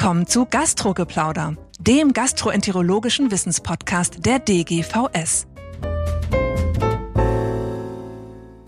willkommen zu Gastrogeplauder, dem gastroenterologischen Wissenspodcast der DGVS.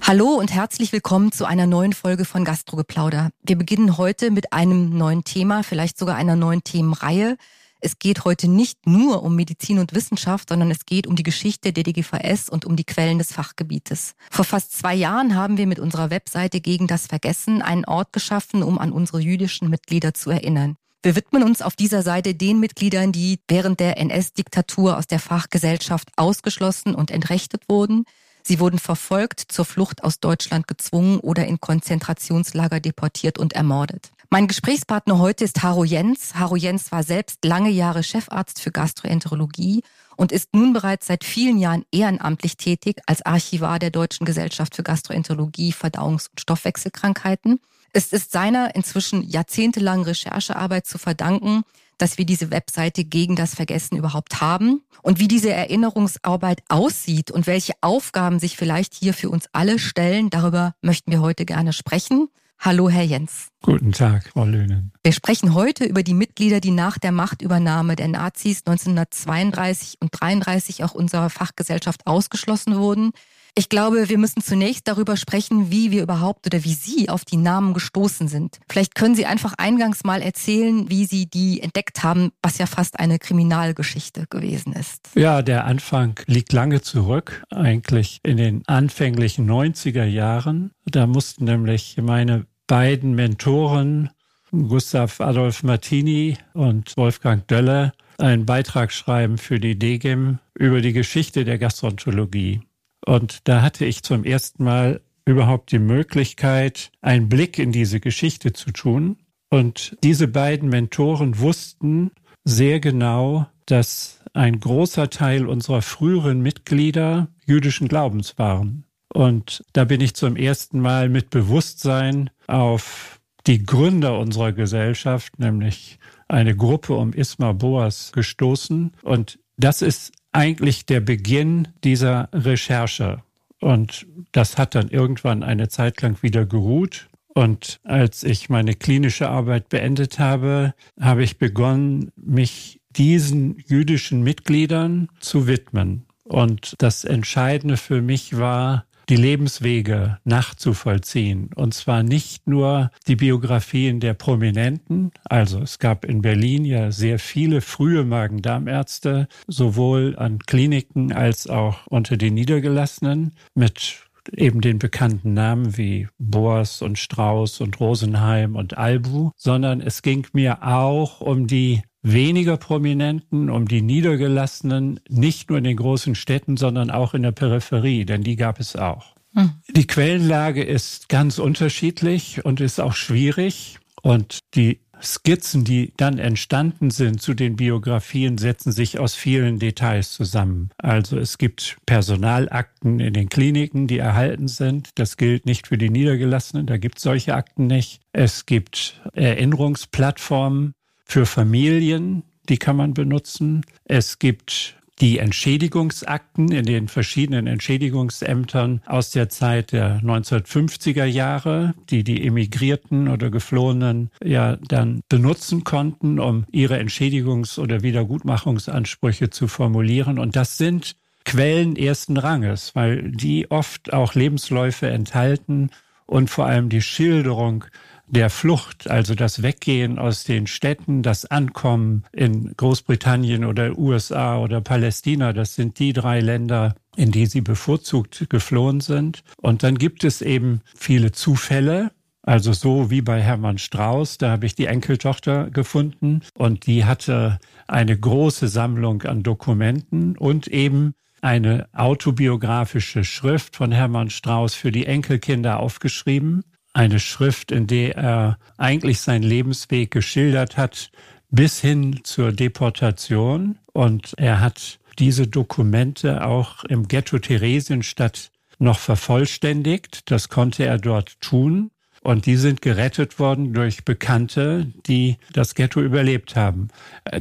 Hallo und herzlich willkommen zu einer neuen Folge von Gastrogeplauder. Wir beginnen heute mit einem neuen Thema, vielleicht sogar einer neuen Themenreihe. Es geht heute nicht nur um Medizin und Wissenschaft, sondern es geht um die Geschichte der DGVS und um die Quellen des Fachgebietes. Vor fast zwei Jahren haben wir mit unserer Webseite gegen das Vergessen einen Ort geschaffen, um an unsere jüdischen Mitglieder zu erinnern. Wir widmen uns auf dieser Seite den Mitgliedern, die während der NS-Diktatur aus der Fachgesellschaft ausgeschlossen und entrechtet wurden. Sie wurden verfolgt, zur Flucht aus Deutschland gezwungen oder in Konzentrationslager deportiert und ermordet. Mein Gesprächspartner heute ist Haro Jens. Haro Jens war selbst lange Jahre Chefarzt für Gastroenterologie und ist nun bereits seit vielen Jahren ehrenamtlich tätig als Archivar der Deutschen Gesellschaft für Gastroenterologie, Verdauungs- und Stoffwechselkrankheiten. Es ist seiner inzwischen jahrzehntelangen Recherchearbeit zu verdanken, dass wir diese Webseite gegen das Vergessen überhaupt haben und wie diese Erinnerungsarbeit aussieht und welche Aufgaben sich vielleicht hier für uns alle stellen. Darüber möchten wir heute gerne sprechen. Hallo, Herr Jens. Guten Tag, Frau Löhnen. Wir sprechen heute über die Mitglieder, die nach der Machtübernahme der Nazis 1932 und 1933 auch unserer Fachgesellschaft ausgeschlossen wurden. Ich glaube, wir müssen zunächst darüber sprechen, wie wir überhaupt oder wie Sie auf die Namen gestoßen sind. Vielleicht können Sie einfach eingangs mal erzählen, wie Sie die entdeckt haben, was ja fast eine Kriminalgeschichte gewesen ist. Ja, der Anfang liegt lange zurück, eigentlich in den anfänglichen 90er Jahren. Da mussten nämlich meine beiden Mentoren, Gustav Adolf Martini und Wolfgang Dölle, einen Beitrag schreiben für die DGIM über die Geschichte der Gastroenterologie. Und da hatte ich zum ersten Mal überhaupt die Möglichkeit, einen Blick in diese Geschichte zu tun. Und diese beiden Mentoren wussten sehr genau, dass ein großer Teil unserer früheren Mitglieder jüdischen Glaubens waren. Und da bin ich zum ersten Mal mit Bewusstsein auf die Gründer unserer Gesellschaft, nämlich eine Gruppe um Ismar Boas, gestoßen. Und das ist eigentlich der Beginn dieser Recherche. Und das hat dann irgendwann eine Zeit lang wieder geruht. Und als ich meine klinische Arbeit beendet habe, habe ich begonnen, mich diesen jüdischen Mitgliedern zu widmen. Und das Entscheidende für mich war, die Lebenswege nachzuvollziehen. Und zwar nicht nur die Biografien der Prominenten. Also es gab in Berlin ja sehr viele frühe Magen-Darm-Ärzte, sowohl an Kliniken als auch unter den Niedergelassenen mit eben den bekannten Namen wie Boas und Strauß und Rosenheim und Albu, sondern es ging mir auch um die weniger Prominenten, um die Niedergelassenen, nicht nur in den großen Städten, sondern auch in der Peripherie, denn die gab es auch. Hm. Die Quellenlage ist ganz unterschiedlich und ist auch schwierig. Und die Skizzen, die dann entstanden sind zu den Biografien, setzen sich aus vielen Details zusammen. Also es gibt Personalakten in den Kliniken, die erhalten sind. Das gilt nicht für die Niedergelassenen, da gibt es solche Akten nicht. Es gibt Erinnerungsplattformen für Familien, die kann man benutzen. Es gibt die Entschädigungsakten in den verschiedenen Entschädigungsämtern aus der Zeit der 1950er Jahre, die die Emigrierten oder Geflohenen ja dann benutzen konnten, um ihre Entschädigungs- oder Wiedergutmachungsansprüche zu formulieren. Und das sind Quellen ersten Ranges, weil die oft auch Lebensläufe enthalten und vor allem die Schilderung der Flucht, also das Weggehen aus den Städten, das Ankommen in Großbritannien oder USA oder Palästina, das sind die drei Länder, in die sie bevorzugt geflohen sind. Und dann gibt es eben viele Zufälle, also so wie bei Hermann Strauß, da habe ich die Enkeltochter gefunden und die hatte eine große Sammlung an Dokumenten und eben eine autobiografische Schrift von Hermann Strauß für die Enkelkinder aufgeschrieben eine Schrift, in der er eigentlich seinen Lebensweg geschildert hat, bis hin zur Deportation. Und er hat diese Dokumente auch im Ghetto Theresienstadt noch vervollständigt. Das konnte er dort tun. Und die sind gerettet worden durch Bekannte, die das Ghetto überlebt haben.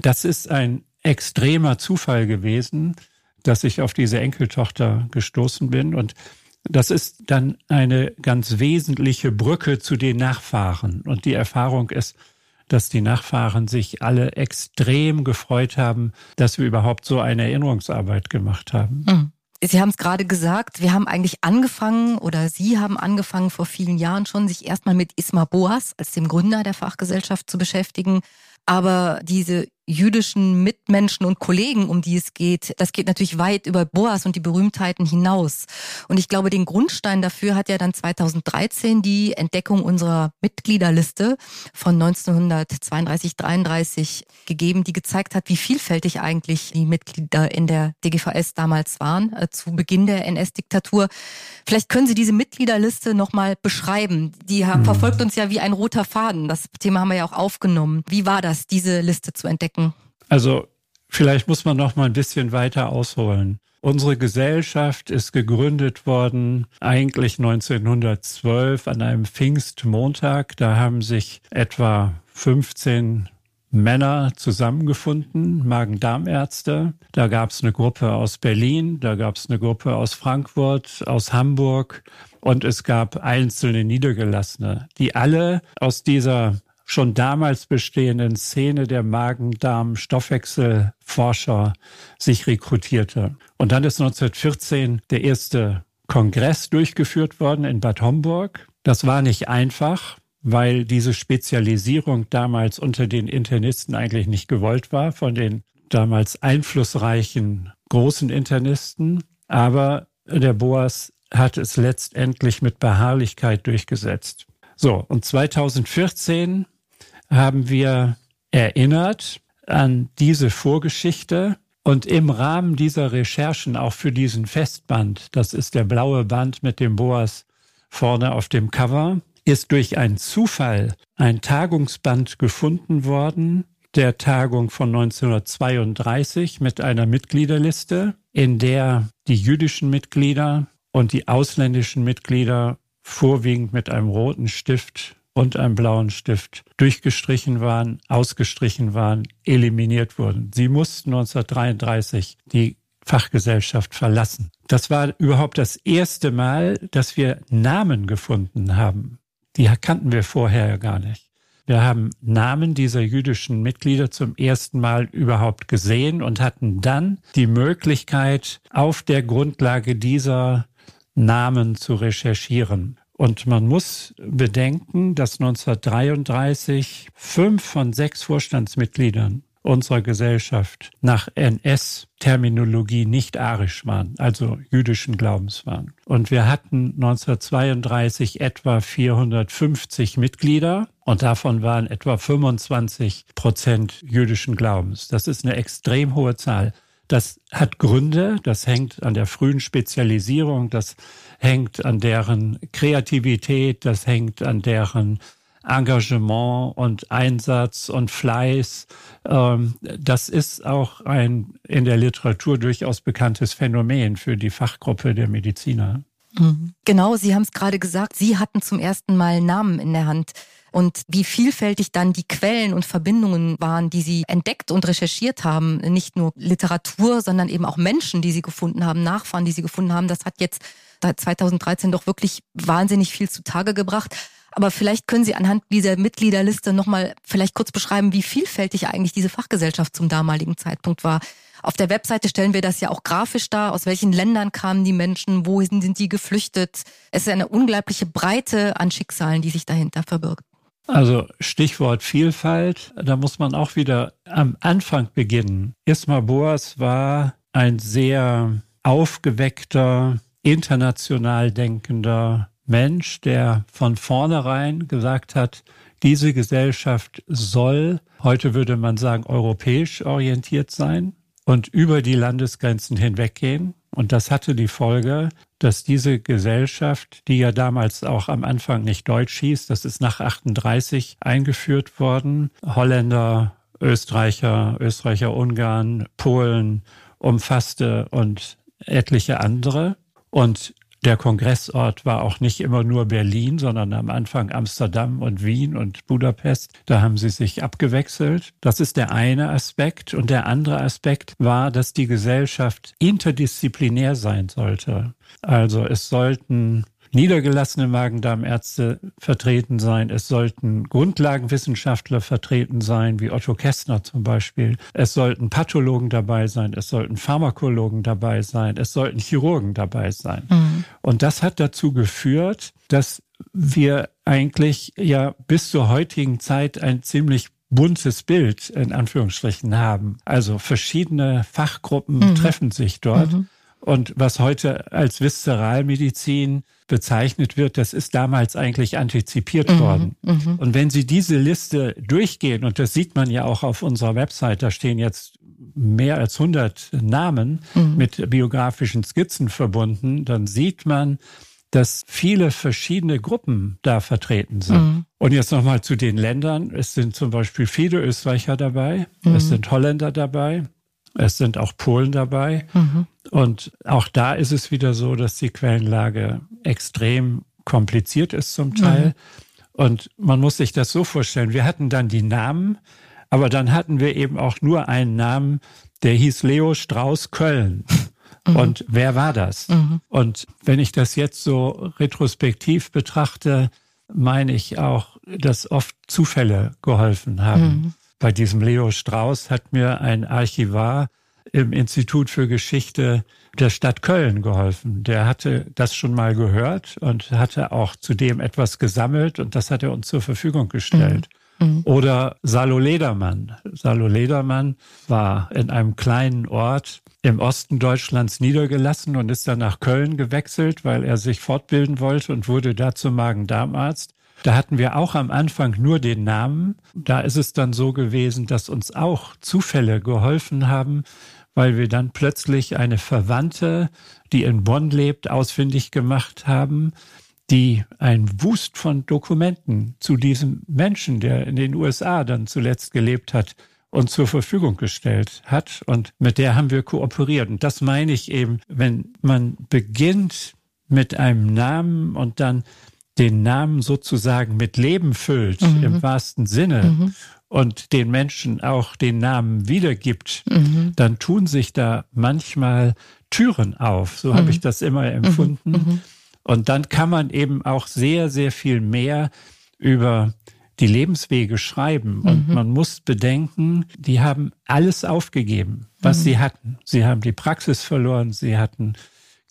Das ist ein extremer Zufall gewesen, dass ich auf diese Enkeltochter gestoßen bin. Und das ist dann eine ganz wesentliche Brücke zu den Nachfahren. Und die Erfahrung ist, dass die Nachfahren sich alle extrem gefreut haben, dass wir überhaupt so eine Erinnerungsarbeit gemacht haben. Mhm. Sie haben es gerade gesagt, wir haben eigentlich angefangen oder Sie haben angefangen vor vielen Jahren schon, sich erstmal mit Isma Boas als dem Gründer der Fachgesellschaft zu beschäftigen. Aber diese jüdischen Mitmenschen und Kollegen, um die es geht, das geht natürlich weit über Boas und die Berühmtheiten hinaus. Und ich glaube, den Grundstein dafür hat ja dann 2013 die Entdeckung unserer Mitgliederliste von 1932, 33 gegeben, die gezeigt hat, wie vielfältig eigentlich die Mitglieder in der DGVS damals waren, äh, zu Beginn der NS-Diktatur. Vielleicht können Sie diese Mitgliederliste nochmal beschreiben. Die mhm. verfolgt uns ja wie ein roter Faden. Das Thema haben wir ja auch aufgenommen. Wie war das, diese Liste zu entdecken? Denken? Also vielleicht muss man noch mal ein bisschen weiter ausholen. Unsere Gesellschaft ist gegründet worden eigentlich 1912 an einem Pfingstmontag. Da haben sich etwa 15 Männer zusammengefunden, Magen-Darm-Ärzte. Da gab es eine Gruppe aus Berlin, da gab es eine Gruppe aus Frankfurt, aus Hamburg und es gab einzelne Niedergelassene, die alle aus dieser schon damals bestehenden Szene der Magen-Darm-Stoffwechselforscher sich rekrutierte. Und dann ist 1914 der erste Kongress durchgeführt worden in Bad Homburg. Das war nicht einfach, weil diese Spezialisierung damals unter den Internisten eigentlich nicht gewollt war von den damals einflussreichen großen Internisten. Aber der Boas hat es letztendlich mit Beharrlichkeit durchgesetzt. So, und 2014 haben wir erinnert an diese Vorgeschichte und im Rahmen dieser Recherchen auch für diesen Festband, das ist der blaue Band mit dem Boas vorne auf dem Cover, ist durch einen Zufall ein Tagungsband gefunden worden, der Tagung von 1932 mit einer Mitgliederliste, in der die jüdischen Mitglieder und die ausländischen Mitglieder vorwiegend mit einem roten Stift und einem blauen Stift durchgestrichen waren, ausgestrichen waren, eliminiert wurden. Sie mussten 1933 die Fachgesellschaft verlassen. Das war überhaupt das erste Mal, dass wir Namen gefunden haben. Die kannten wir vorher gar nicht. Wir haben Namen dieser jüdischen Mitglieder zum ersten Mal überhaupt gesehen und hatten dann die Möglichkeit, auf der Grundlage dieser Namen zu recherchieren. Und man muss bedenken, dass 1933 fünf von sechs Vorstandsmitgliedern unserer Gesellschaft nach NS-Terminologie nicht arisch waren, also jüdischen Glaubens waren. Und wir hatten 1932 etwa 450 Mitglieder und davon waren etwa 25 Prozent jüdischen Glaubens. Das ist eine extrem hohe Zahl. Das hat Gründe, das hängt an der frühen Spezialisierung, das hängt an deren Kreativität, das hängt an deren Engagement und Einsatz und Fleiß. Ähm, das ist auch ein in der Literatur durchaus bekanntes Phänomen für die Fachgruppe der Mediziner. Mhm. Genau, Sie haben es gerade gesagt, Sie hatten zum ersten Mal Namen in der Hand und wie vielfältig dann die Quellen und Verbindungen waren, die sie entdeckt und recherchiert haben. Nicht nur Literatur, sondern eben auch Menschen, die sie gefunden haben, Nachfahren, die sie gefunden haben. Das hat jetzt 2013 doch wirklich wahnsinnig viel zutage gebracht. Aber vielleicht können Sie anhand dieser Mitgliederliste nochmal vielleicht kurz beschreiben, wie vielfältig eigentlich diese Fachgesellschaft zum damaligen Zeitpunkt war. Auf der Webseite stellen wir das ja auch grafisch dar. Aus welchen Ländern kamen die Menschen? Wohin sind die geflüchtet? Es ist eine unglaubliche Breite an Schicksalen, die sich dahinter verbirgt. Also Stichwort Vielfalt, da muss man auch wieder am Anfang beginnen. Isma Boas war ein sehr aufgeweckter, international denkender Mensch, der von vornherein gesagt hat, diese Gesellschaft soll, heute würde man sagen, europäisch orientiert sein und über die Landesgrenzen hinweggehen. Und das hatte die Folge, dass diese Gesellschaft, die ja damals auch am Anfang nicht Deutsch hieß, das ist nach 38 eingeführt worden, Holländer, Österreicher, Österreicher, Ungarn, Polen umfasste und etliche andere. Und der Kongressort war auch nicht immer nur Berlin, sondern am Anfang Amsterdam und Wien und Budapest. Da haben sie sich abgewechselt. Das ist der eine Aspekt. Und der andere Aspekt war, dass die Gesellschaft interdisziplinär sein sollte. Also es sollten niedergelassene Magen-Darm-Ärzte vertreten sein. Es sollten Grundlagenwissenschaftler vertreten sein, wie Otto Kästner zum Beispiel. Es sollten Pathologen dabei sein. Es sollten Pharmakologen dabei sein. Es sollten Chirurgen dabei sein. Mhm. Und das hat dazu geführt, dass wir eigentlich ja bis zur heutigen Zeit ein ziemlich buntes Bild in Anführungsstrichen haben. Also verschiedene Fachgruppen mhm. treffen sich dort. Mhm. Und was heute als Viszeralmedizin bezeichnet wird, das ist damals eigentlich antizipiert mhm, worden. Mhm. Und wenn Sie diese Liste durchgehen, und das sieht man ja auch auf unserer Website, da stehen jetzt mehr als 100 Namen mhm. mit biografischen Skizzen verbunden, dann sieht man, dass viele verschiedene Gruppen da vertreten sind. Mhm. Und jetzt nochmal zu den Ländern. Es sind zum Beispiel viele Österreicher dabei, mhm. es sind Holländer dabei, es sind auch Polen dabei. Mhm. Und auch da ist es wieder so, dass die Quellenlage extrem kompliziert ist zum Teil. Mhm. Und man muss sich das so vorstellen. Wir hatten dann die Namen, aber dann hatten wir eben auch nur einen Namen, der hieß Leo Strauß Köln. Mhm. Und wer war das? Mhm. Und wenn ich das jetzt so retrospektiv betrachte, meine ich auch, dass oft Zufälle geholfen haben. Bei diesem Leo Strauß hat mir ein Archivar im Institut für Geschichte der Stadt Köln geholfen. Der hatte das schon mal gehört und hatte auch zudem etwas gesammelt und das hat er uns zur Verfügung gestellt. Mhm. mhm. Oder Salo Ledermann. Salo Ledermann war in einem kleinen Ort im Osten Deutschlands niedergelassen und ist dann nach Köln gewechselt, weil er sich fortbilden wollte und wurde dazu Magen-Darm-Arzt. Da hatten wir auch am Anfang nur den Namen. Da ist es dann so gewesen, dass uns auch Zufälle geholfen haben, weil wir dann plötzlich eine Verwandte, die in Bonn lebt, ausfindig gemacht haben, die ein Wust von Dokumenten zu diesem Menschen, der in den USA dann zuletzt gelebt hat, uns zur Verfügung gestellt hat. Und mit der haben wir kooperiert. Und das meine ich eben, wenn man beginnt mit einem Namen und dann den Namen sozusagen mit Leben füllt, mhm. im wahrsten Sinne, mhm. und den Menschen auch den Namen wiedergibt, mhm. dann tun sich da manchmal Türen auf. So habe mhm. ich das immer mhm. empfunden. Mhm. Und dann kann man eben auch sehr, sehr viel mehr über die Lebenswege schreiben. Und man muss bedenken, die haben alles aufgegeben, was sie hatten. Sie haben die Praxis verloren, sie hatten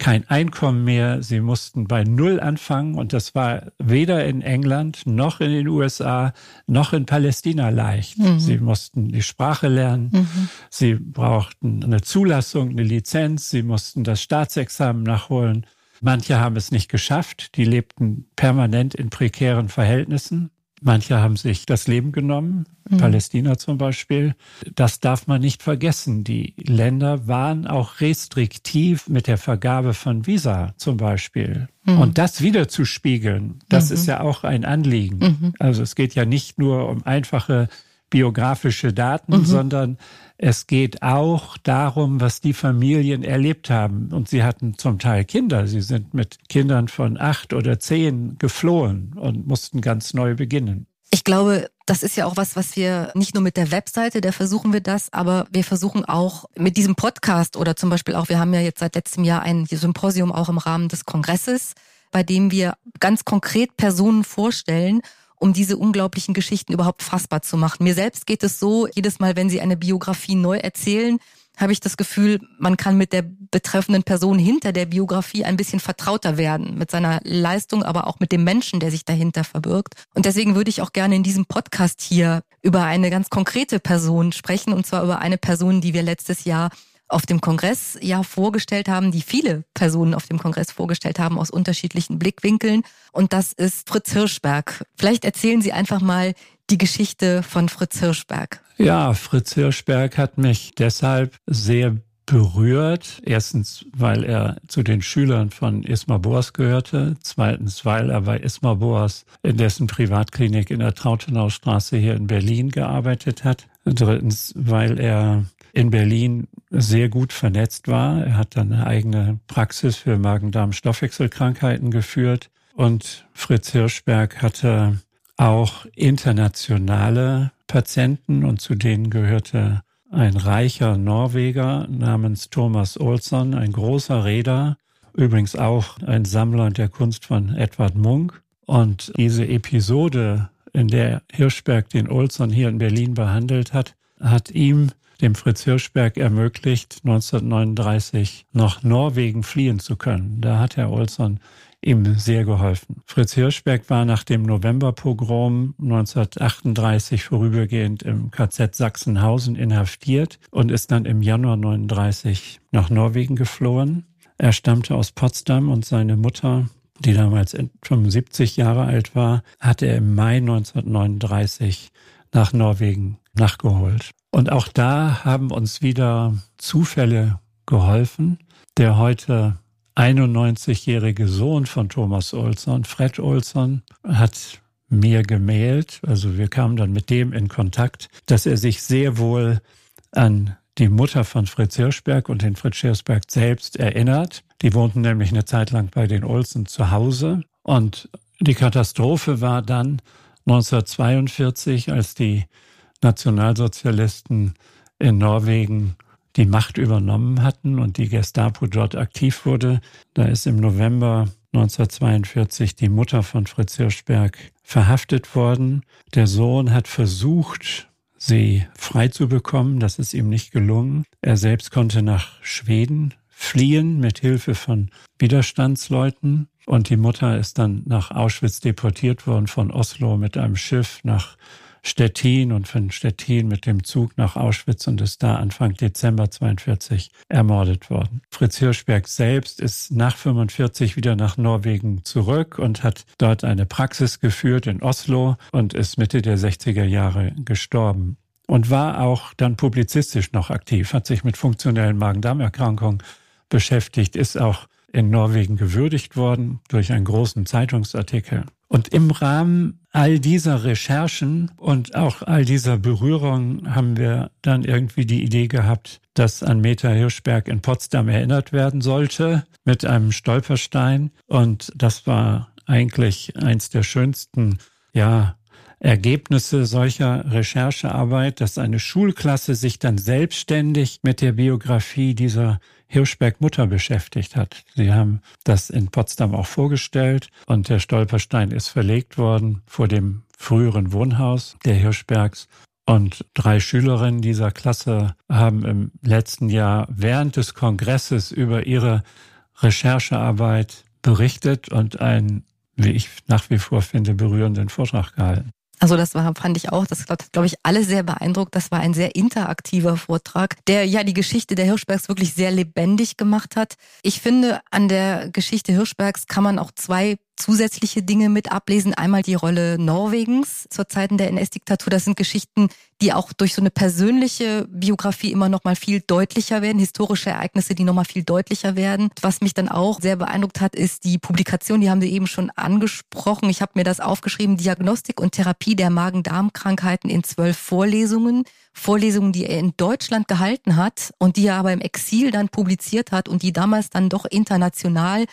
kein Einkommen mehr. Sie mussten bei Null anfangen und das war weder in England noch in den USA noch in Palästina leicht. Mhm. Sie mussten die Sprache lernen. Mhm. Sie brauchten eine Zulassung, eine Lizenz. Sie mussten das Staatsexamen nachholen. Manche haben es nicht geschafft. Die lebten permanent in prekären Verhältnissen. Manche haben sich das Leben genommen, mhm. Palästina zum Beispiel. Das darf man nicht vergessen. Die Länder waren auch restriktiv mit der Vergabe von Visa zum Beispiel. Mhm. Und das wieder zu spiegeln, das mhm. ist ja auch ein Anliegen. Mhm. Also es geht ja nicht nur um einfache biografische Daten, mhm. sondern es geht auch darum, was die Familien erlebt haben. Und sie hatten zum Teil Kinder. Sie sind mit Kindern von acht oder zehn geflohen und mussten ganz neu beginnen. Ich glaube, das ist ja auch was, was wir nicht nur mit der Webseite, da versuchen wir das, aber wir versuchen auch mit diesem Podcast oder zum Beispiel auch, wir haben ja jetzt seit letztem Jahr ein Symposium auch im Rahmen des Kongresses, bei dem wir ganz konkret Personen vorstellen um diese unglaublichen Geschichten überhaupt fassbar zu machen. Mir selbst geht es so, jedes Mal, wenn Sie eine Biografie neu erzählen, habe ich das Gefühl, man kann mit der betreffenden Person hinter der Biografie ein bisschen vertrauter werden, mit seiner Leistung, aber auch mit dem Menschen, der sich dahinter verbirgt. Und deswegen würde ich auch gerne in diesem Podcast hier über eine ganz konkrete Person sprechen, und zwar über eine Person, die wir letztes Jahr auf dem Kongress ja vorgestellt haben, die viele Personen auf dem Kongress vorgestellt haben aus unterschiedlichen Blickwinkeln. Und das ist Fritz Hirschberg. Vielleicht erzählen Sie einfach mal die Geschichte von Fritz Hirschberg. Ja, Fritz Hirschberg hat mich deshalb sehr berührt. Erstens, weil er zu den Schülern von Ismar Boas gehörte. Zweitens, weil er bei Ismar Boas in dessen Privatklinik in der Trautenaustraße hier in Berlin gearbeitet hat. Drittens, weil er in Berlin sehr gut vernetzt war. Er hat dann eine eigene Praxis für Magen-Darm-Stoffwechselkrankheiten geführt. Und Fritz Hirschberg hatte auch internationale Patienten und zu denen gehörte ein reicher Norweger namens Thomas Olsson, ein großer Räder. übrigens auch ein Sammler der Kunst von Edward Munk. Und diese Episode, in der Hirschberg den Olson hier in Berlin behandelt hat, hat ihm, dem Fritz Hirschberg, ermöglicht, 1939 nach Norwegen fliehen zu können. Da hat Herr Olson ihm sehr geholfen. Fritz Hirschberg war nach dem Novemberpogrom 1938 vorübergehend im KZ Sachsenhausen inhaftiert und ist dann im Januar 39 nach Norwegen geflohen. Er stammte aus Potsdam und seine Mutter, die damals 75 Jahre alt war, hatte er im Mai 1939 nach Norwegen nachgeholt. Und auch da haben uns wieder Zufälle geholfen. Der heute 91-jährige Sohn von Thomas Olsson, Fred Olsson, hat mir gemeldet, also wir kamen dann mit dem in Kontakt, dass er sich sehr wohl an die Mutter von Fritz Hirschberg und den Fritz Hirschberg selbst erinnert. Die wohnten nämlich eine Zeit lang bei den Olsen zu Hause. Und die Katastrophe war dann 1942, als die Nationalsozialisten in Norwegen die Macht übernommen hatten und die Gestapo dort aktiv wurde. Da ist im November 1942 die Mutter von Fritz Hirschberg verhaftet worden. Der Sohn hat versucht, sie frei zu bekommen. Das ist ihm nicht gelungen. Er selbst konnte nach Schweden fliehen mit Hilfe von Widerstandsleuten. Und die Mutter ist dann nach Auschwitz deportiert worden von Oslo mit einem Schiff nach Stettin und von Stettin mit dem Zug nach Auschwitz und ist da Anfang Dezember 42 ermordet worden. Fritz Hirschberg selbst ist nach 45 wieder nach Norwegen zurück und hat dort eine Praxis geführt in Oslo und ist Mitte der 60er Jahre gestorben und war auch dann publizistisch noch aktiv, hat sich mit funktionellen Magen-Darm-Erkrankungen beschäftigt, ist auch in Norwegen gewürdigt worden durch einen großen Zeitungsartikel. Und im Rahmen all dieser Recherchen und auch all dieser Berührungen haben wir dann irgendwie die Idee gehabt, dass an Meta Hirschberg in Potsdam erinnert werden sollte mit einem Stolperstein. Und das war eigentlich eins der schönsten, ja, Ergebnisse solcher Recherchearbeit, dass eine Schulklasse sich dann selbstständig mit der Biografie dieser Hirschberg-Mutter beschäftigt hat. Sie haben das in Potsdam auch vorgestellt und der Stolperstein ist verlegt worden vor dem früheren Wohnhaus der Hirschbergs. Und drei Schülerinnen dieser Klasse haben im letzten Jahr während des Kongresses über ihre Recherchearbeit berichtet und einen, wie ich nach wie vor finde, berührenden Vortrag gehalten. Also das war, fand ich auch, das hat, glaube ich, alle sehr beeindruckt. Das war ein sehr interaktiver Vortrag, der ja die Geschichte der Hirschbergs wirklich sehr lebendig gemacht hat. Ich finde, an der Geschichte Hirschbergs kann man auch zwei zusätzliche Dinge mit ablesen. Einmal die Rolle Norwegens zur Zeiten der NS-Diktatur. Das sind Geschichten, die auch durch so eine persönliche Biografie immer noch mal viel deutlicher werden, historische Ereignisse, die noch mal viel deutlicher werden. Was mich dann auch sehr beeindruckt hat, ist die Publikation, die haben Sie eben schon angesprochen. Ich habe mir das aufgeschrieben, Diagnostik und Therapie der Magen-Darm-Krankheiten in zwölf Vorlesungen. Vorlesungen, die er in Deutschland gehalten hat und die er aber im Exil dann publiziert hat und die damals dann doch international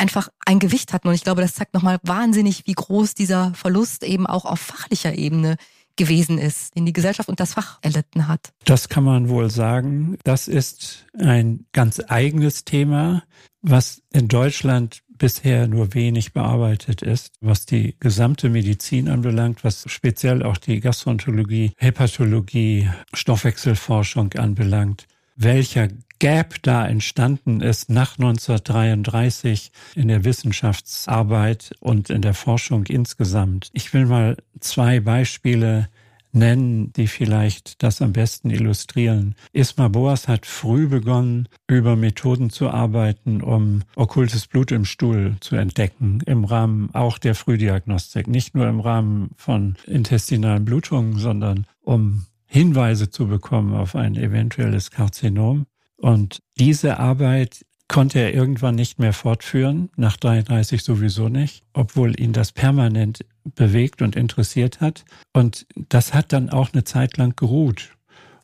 einfach ein Gewicht hatten. Und ich glaube, das zeigt nochmal wahnsinnig, wie groß dieser Verlust eben auch auf fachlicher Ebene gewesen ist, den die Gesellschaft und das Fach erlitten hat. Das kann man wohl sagen. Das ist ein ganz eigenes Thema, was in Deutschland bisher nur wenig bearbeitet ist, was die gesamte Medizin anbelangt, was speziell auch die Gastroenterologie, Hepatologie, Stoffwechselforschung anbelangt. Welcher Gap da entstanden ist nach 1933 in der Wissenschaftsarbeit und in der Forschung insgesamt. Ich will mal zwei Beispiele nennen, die vielleicht das am besten illustrieren. Isma Boas hat früh begonnen, über Methoden zu arbeiten, um okkultes Blut im Stuhl zu entdecken, im Rahmen auch der Frühdiagnostik, nicht nur im Rahmen von intestinalen Blutungen, sondern um Hinweise zu bekommen auf ein eventuelles Karzinom. Und diese Arbeit konnte er irgendwann nicht mehr fortführen, nach 33 sowieso nicht, obwohl ihn das permanent bewegt und interessiert hat. Und das hat dann auch eine Zeit lang geruht.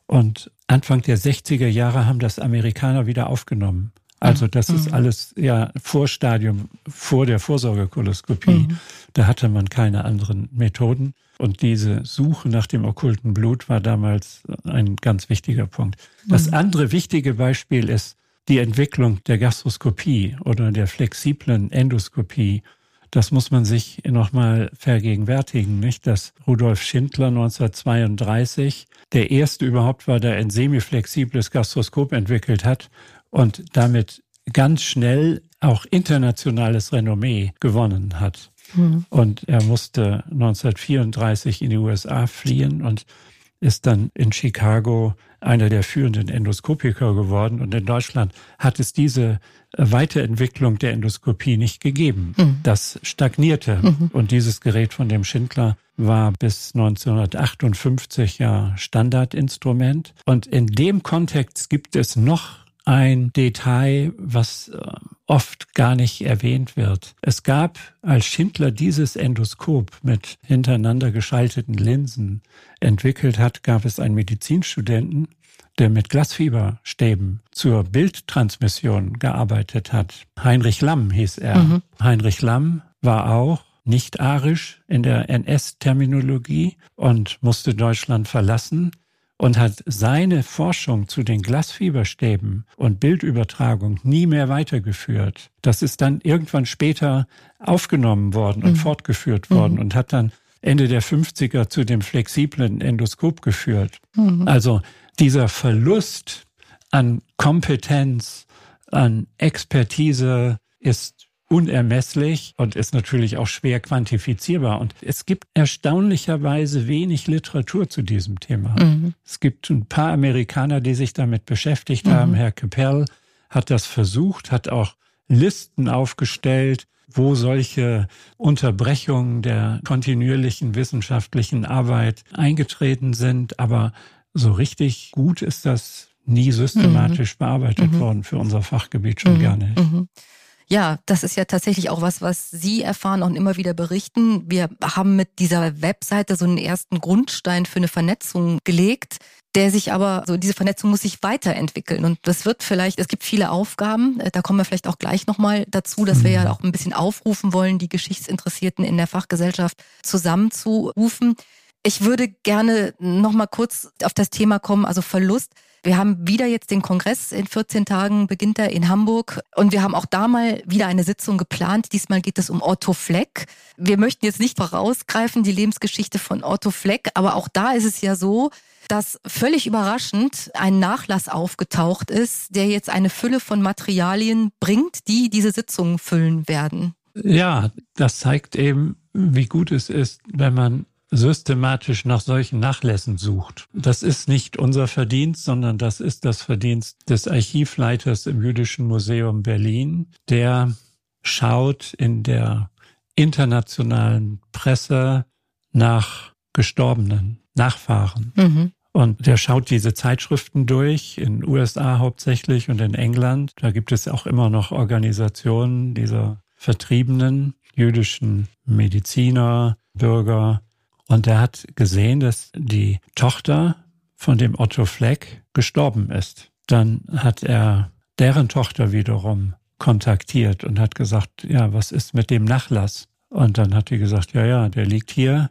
Und Anfang der 60er Jahre haben das Amerikaner wieder aufgenommen. Also das mhm. ist alles ja Vorstadium vor der Vorsorgekoloskopie. Mhm. Da hatte man keine anderen Methoden. Und diese Suche nach dem okkulten Blut war damals ein ganz wichtiger Punkt. Das mhm. andere wichtige Beispiel ist die Entwicklung der Gastroskopie oder der flexiblen Endoskopie das muss man sich nochmal vergegenwärtigen, nicht? Dass Rudolf Schindler 1932 der erste überhaupt war, der ein semiflexibles Gastroskop entwickelt hat und damit ganz schnell auch internationales Renommee gewonnen hat. Mhm. Und er musste 1934 in die USA fliehen und ist dann in Chicago einer der führenden Endoskopiker geworden. Und in Deutschland hat es diese Weiterentwicklung der Endoskopie nicht gegeben. Mhm. Das stagnierte. Mhm. Und dieses Gerät von dem Schindler war bis 1958 ja Standardinstrument. Und in dem Kontext gibt es noch ein Detail, was äh, oft gar nicht erwähnt wird. Es gab, als Schindler dieses Endoskop mit hintereinander geschalteten Linsen entwickelt hat, gab es einen Medizinstudenten, der mit Glasfieberstäben zur Bildtransmission gearbeitet hat. Heinrich Lamm hieß er. Mhm. Heinrich Lamm war auch nicht arisch in der NS-Terminologie und musste Deutschland verlassen und hat seine Forschung zu den Glasfieberstäben und Bildübertragung nie mehr weitergeführt. Das ist dann irgendwann später aufgenommen worden und mhm. fortgeführt worden mhm. und hat dann Ende der 50er zu dem flexiblen Endoskop geführt. Mhm. Also dieser Verlust an Kompetenz, an Expertise ist unermesslich und ist natürlich auch schwer quantifizierbar. Und es gibt erstaunlicherweise wenig Literatur zu diesem Thema. Mhm. Es gibt ein paar Amerikaner, die sich damit beschäftigt mhm. haben. Herr Capell hat das versucht, hat auch Listen aufgestellt, wo solche Unterbrechungen der kontinuierlichen wissenschaftlichen Arbeit eingetreten sind. Aber so richtig gut ist das nie systematisch mhm. bearbeitet mhm. worden für unser Fachgebiet schon mhm. gar nicht. Ja, das ist ja tatsächlich auch was, was Sie erfahren und immer wieder berichten. Wir haben mit dieser Webseite so einen ersten Grundstein für eine Vernetzung gelegt, der sich aber, so diese Vernetzung muss sich weiterentwickeln. Und das wird vielleicht, es gibt viele Aufgaben, äh, da kommen wir vielleicht auch gleich nochmal dazu, dass wir ja mhm. auch ein bisschen aufrufen wollen, die Geschichtsinteressierten in der Fachgesellschaft zusammenzurufen. Ich würde gerne nochmal kurz auf das Thema kommen, also Verlust. Wir haben wieder jetzt den Kongress. In 14 Tagen beginnt er in Hamburg. Und wir haben auch da mal wieder eine Sitzung geplant. Diesmal geht es um Otto Fleck. Wir möchten jetzt nicht vorausgreifen, die Lebensgeschichte von Otto Fleck. Aber auch da ist es ja so, dass völlig überraschend ein Nachlass aufgetaucht ist, der jetzt eine Fülle von Materialien bringt, die diese Sitzung füllen werden. Ja, das zeigt eben, wie gut es ist, wenn man systematisch nach solchen Nachlässen sucht. Das ist nicht unser Verdienst, sondern das ist das Verdienst des Archivleiters im Jüdischen Museum Berlin, der schaut in der internationalen Presse nach Gestorbenen, Nachfahren. Mhm. Und der schaut diese Zeitschriften durch, in USA hauptsächlich und in England. Da gibt es auch immer noch Organisationen dieser vertriebenen jüdischen Mediziner, Bürger, und er hat gesehen, dass die Tochter von dem Otto Fleck gestorben ist. Dann hat er deren Tochter wiederum kontaktiert und hat gesagt, ja, was ist mit dem Nachlass? Und dann hat die gesagt, ja, ja, der liegt hier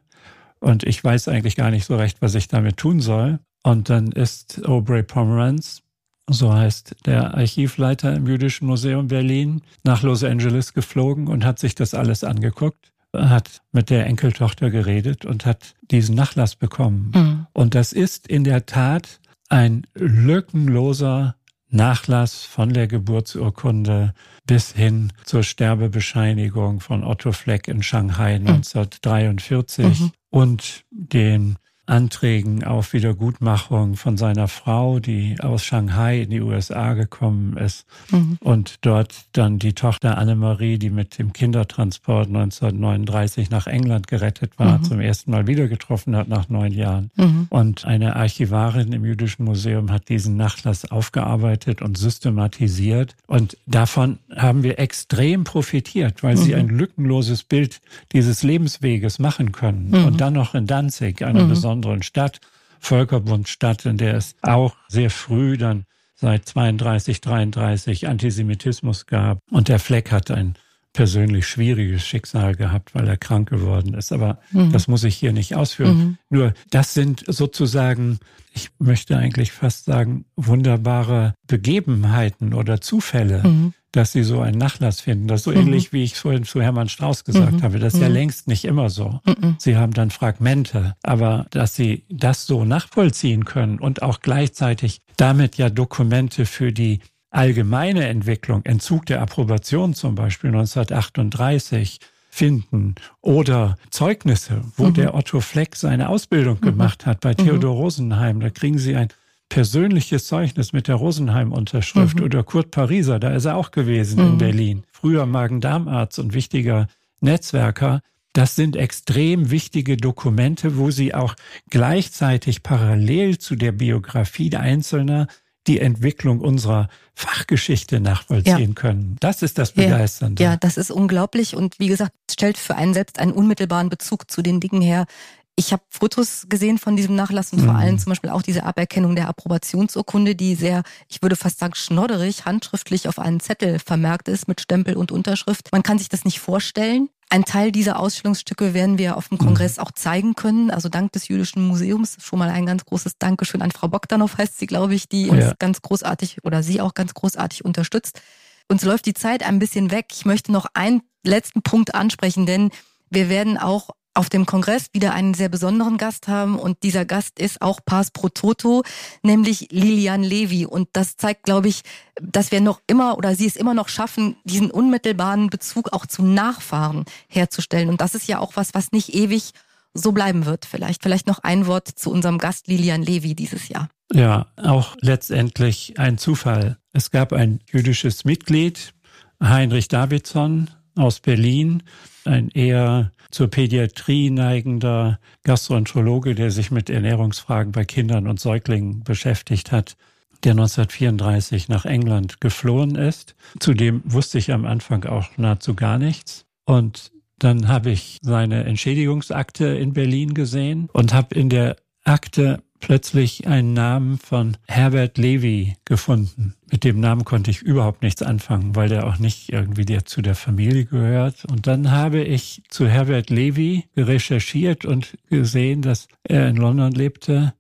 und ich weiß eigentlich gar nicht so recht, was ich damit tun soll. Und dann ist Aubrey Pomeranz, so heißt der Archivleiter im Jüdischen Museum Berlin, nach Los Angeles geflogen und hat sich das alles angeguckt hat mit der Enkeltochter geredet und hat diesen Nachlass bekommen. Mhm. Und das ist in der Tat ein lückenloser Nachlass von der Geburtsurkunde bis hin zur Sterbebescheinigung von Otto Fleck in Shanghai 1943 mhm. und den Anträgen auf Wiedergutmachung von seiner Frau, die aus Shanghai in die USA gekommen ist mhm. und dort dann die Tochter Annemarie, die mit dem Kindertransport 1939 nach England gerettet war, mhm. zum ersten Mal wieder getroffen hat nach neun Jahren. Mhm. Und eine Archivarin im Jüdischen Museum hat diesen Nachlass aufgearbeitet und systematisiert. Und davon haben wir extrem profitiert, weil sie mhm. ein lückenloses Bild dieses Lebensweges machen können. Mhm. Und dann noch in Danzig, einer mhm. besonderen besonderen Stadt, Völkerbundstadt, in der es auch sehr früh dann seit 32, 33 Antisemitismus gab. Und der Fleck hat ein persönlich schwieriges Schicksal gehabt, weil er krank geworden ist. Aber mhm. das muss ich hier nicht ausführen. Mhm. Nur das sind sozusagen, ich möchte eigentlich fast sagen, wunderbare Begebenheiten oder Zufälle. Mhm dass sie so einen Nachlass finden. Das ist so mhm. ähnlich, wie ich vorhin zu Hermann Strauß gesagt mhm. habe. Das ist ja mhm. längst nicht immer so. Mhm. Sie haben dann Fragmente, aber dass sie das so nachvollziehen können und auch gleichzeitig damit ja Dokumente für die allgemeine Entwicklung, Entzug der Approbation zum Beispiel 1938, finden oder Zeugnisse, wo mhm. der Otto Fleck seine Ausbildung mhm. gemacht hat bei Theodor Rosenheim. Da kriegen Sie ein persönliches Zeugnis mit der Rosenheim-Unterschrift mhm. oder Kurt Pariser, da ist er auch gewesen mhm. in Berlin. Früher Magen-Darm-Arzt und wichtiger Netzwerker. Das sind extrem wichtige Dokumente, wo sie auch gleichzeitig parallel zu der Biografie der Einzelner die Entwicklung unserer Fachgeschichte nachvollziehen ja. können. Das ist das Begeisternde. Ja, ja, das ist unglaublich und wie gesagt, stellt für einen selbst einen unmittelbaren Bezug zu den Dingen her, ich habe Fotos gesehen von diesem Nachlass und mhm. vor allem zum Beispiel auch diese Aberkennung der Approbationsurkunde, die sehr, ich würde fast sagen, schnodderig, handschriftlich auf einen Zettel vermerkt ist mit Stempel und Unterschrift. Man kann sich das nicht vorstellen. Ein Teil dieser Ausstellungsstücke werden wir auf dem Kongress mhm. auch zeigen können. Also dank des Jüdischen Museums schon mal ein ganz großes Dankeschön an Frau Bogdanov heißt sie, glaube ich, die uns ganz großartig oder sie auch ganz großartig unterstützt. Uns läuft die Zeit ein bisschen weg. Ich möchte noch einen letzten Punkt ansprechen, denn wir werden auch auf dem Kongress wieder einen sehr besonderen Gast haben und dieser Gast ist auch Pars pro Toto, nämlich Lilian Levi und das zeigt, glaube ich, dass wir noch immer oder sie es immer noch schaffen, diesen unmittelbaren Bezug auch zu Nachfahren herzustellen und das ist ja auch was, was nicht ewig so bleiben wird vielleicht. Vielleicht noch ein Wort zu unserem Gast Lilian Levi dieses Jahr. Ja, auch letztendlich ein Zufall. Es gab ein jüdisches Mitglied, Heinrich Davidson aus Berlin, ein eher zur Pädiatrie neigender Gastroenterologe, der sich mit Ernährungsfragen bei Kindern und Säuglingen beschäftigt hat, der 1934 nach England geflohen ist. Zudem wusste ich am Anfang auch nahezu gar nichts. Und dann habe ich seine Entschädigungsakte in Berlin gesehen und habe in der Akte plötzlich einen Namen von Herbert Levy gefunden. Mit dem Namen konnte ich überhaupt nichts anfangen, weil der auch nicht irgendwie der zu der Familie gehört. Und dann habe ich zu Herbert Levy recherchiert und gesehen, dass er in London lebte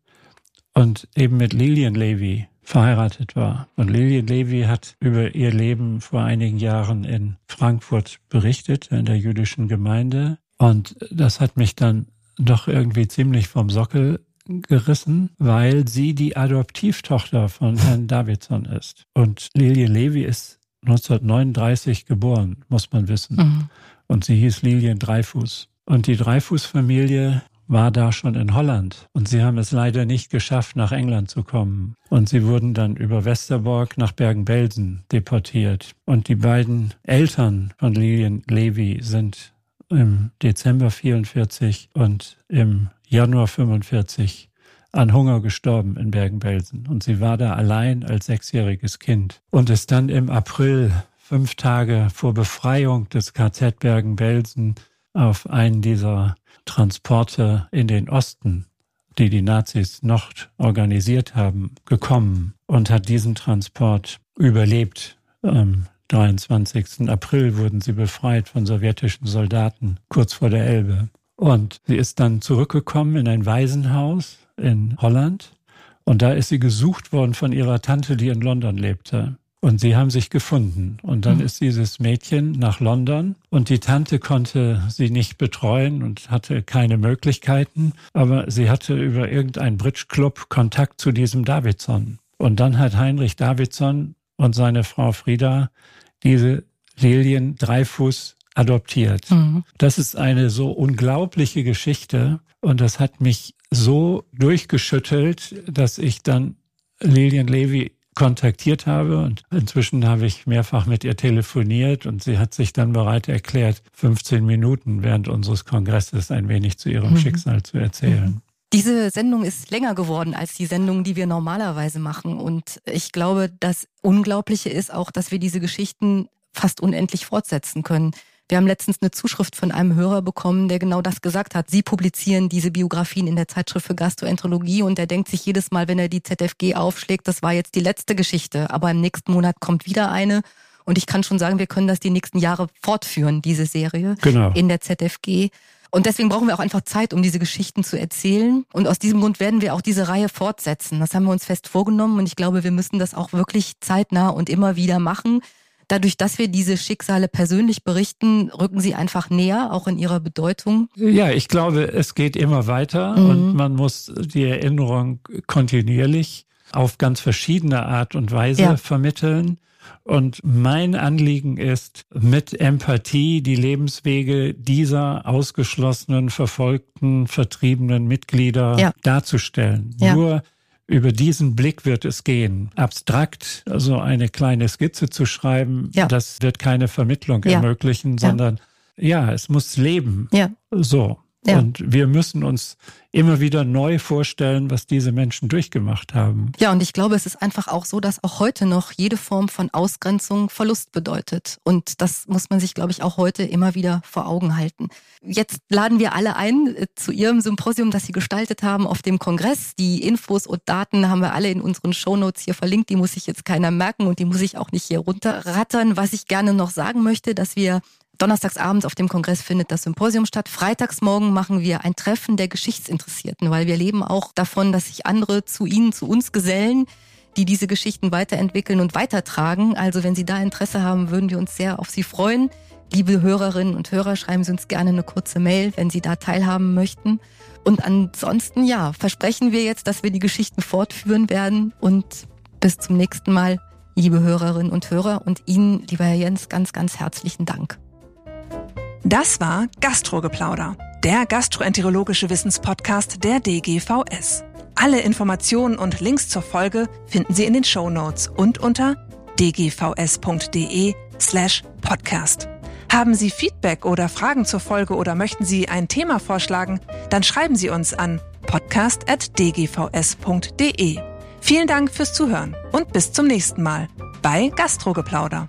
und eben mit Lillian Levy verheiratet war. Und Lillian Levy hat über ihr Leben vor einigen Jahren in Frankfurt berichtet, in der jüdischen Gemeinde. Und das hat mich dann doch irgendwie ziemlich vom Sockel gerissen, weil sie die Adoptivtochter von Herrn Davidson ist. Und Lilie Levy ist 1939 geboren, muss man wissen. Mhm. Und sie hieß Lilien Dreifuß. Und die Dreifuß-Familie war da schon in Holland. Und sie haben es leider nicht geschafft, nach England zu kommen. Und sie wurden dann über Westerbork nach Bergen-Belsen deportiert. Und die beiden Eltern von Lilien Levy sind im Dezember 44 und im Januar 45 an Hunger gestorben in Bergen-Belsen. Und sie war da allein als sechsjähriges Kind und ist dann im April, fünf Tage vor Befreiung des KZ Bergen-Belsen, auf einen dieser Transporte in den Osten, die die Nazis noch organisiert haben, gekommen und hat diesen Transport überlebt. Am 23. April wurden sie befreit von sowjetischen Soldaten kurz vor der Elbe. Und sie ist dann zurückgekommen in ein Waisenhaus in Holland. Und da ist sie gesucht worden von ihrer Tante, die in London lebte. Und sie haben sich gefunden. Und dann mhm. ist dieses Mädchen nach London und die Tante konnte sie nicht betreuen und hatte keine Möglichkeiten. Aber sie hatte über irgendeinen Bridge Club Kontakt zu diesem Davidson. Und dann hat Heinrich Davidson und seine Frau Frieda diese Lilien Dreifuß adoptiert. Mhm. Das ist eine so unglaubliche Geschichte und das hat mich so durchgeschüttelt, dass ich dann Lilian Levy kontaktiert habe und inzwischen habe ich mehrfach mit ihr telefoniert und sie hat sich dann bereit erklärt, 15 Minuten während unseres Kongresses ein wenig zu ihrem mhm. Schicksal zu erzählen. Diese Sendung ist länger geworden als die Sendung, die wir normalerweise machen. Und ich glaube, das Unglaubliche ist auch, dass wir diese Geschichten fast unendlich fortsetzen können. Wir haben letztens eine Zuschrift von einem Hörer bekommen, der genau das gesagt hat. Sie publizieren diese Biografien in der Zeitschrift für Gastroenterologie und er denkt sich jedes Mal, wenn er die ZFG aufschlägt, das war jetzt die letzte Geschichte, aber im nächsten Monat kommt wieder eine Und ich kann schon sagen, wir können das die nächsten Jahre fortführen, diese Serie genau. in der ZFG. Und deswegen brauchen wir auch einfach Zeit, um diese Geschichten zu erzählen. Und aus diesem Grund werden wir auch diese Reihe fortsetzen. Das haben wir uns fest vorgenommen und ich glaube, wir müssen das auch wirklich zeitnah und immer wieder machen. Dadurch, dass wir diese Schicksale persönlich berichten, rücken sie einfach näher, auch in ihrer Bedeutung. Ja, ich glaube, es geht immer weiter mhm. und man muss die Erinnerung kontinuierlich auf ganz verschiedene Art und Weise ja. vermitteln. Und mein Anliegen ist, mit Empathie die Lebenswege dieser ausgeschlossenen, verfolgten, vertriebenen Mitglieder ja. darzustellen. Ja. Nur über diesen Blick wird es gehen. Abstrakt, also eine kleine Skizze zu schreiben, ja. das wird keine Vermittlung ermöglichen, sondern ja, es muss leben. Ja. So. Ja. Und wir müssen uns immer wieder neu vorstellen, was diese Menschen durchgemacht haben. Ja, und ich glaube, es ist einfach auch so, dass auch heute noch jede Form von Ausgrenzung Verlust bedeutet. Und das muss man sich, glaube ich, auch heute immer wieder vor Augen halten. Jetzt laden wir alle ein äh, zu Ihrem Symposium, das Sie gestaltet haben auf dem Kongress. Die Infos und Daten haben wir alle in unseren Shownotes hier verlinkt. Die muss sich jetzt keiner merken und die muss ich auch nicht hier runterrattern. Was ich gerne noch sagen möchte, dass wir Donnerstagsabends auf dem Kongress findet das Symposium statt. Freitagsmorgen machen wir ein Treffen der Geschichtsinteressierten, weil wir leben auch davon, dass sich andere zu Ihnen, zu uns gesellen, die diese Geschichten weiterentwickeln und weitertragen. Also wenn Sie da Interesse haben, würden wir uns sehr auf Sie freuen. Liebe Hörerinnen und Hörer, schreiben Sie uns gerne eine kurze Mail, wenn Sie da teilhaben möchten. Und ansonsten, ja, versprechen wir jetzt, dass wir die Geschichten fortführen werden und bis zum nächsten Mal, liebe Hörerinnen und Hörer und Ihnen, lieber Herr Jens, ganz, ganz herzlichen Dank. Das war Gastrogeplauder, der gastroenterologische Wissenspodcast der DGVS. Alle Informationen und Links zur Folge finden Sie in den Show Notes und unter dgvs.de slash podcast. Haben Sie Feedback oder Fragen zur Folge oder möchten Sie ein Thema vorschlagen, dann schreiben Sie uns an podcast.dgvs.de. Vielen Dank fürs Zuhören und bis zum nächsten Mal bei Gastrogeplauder.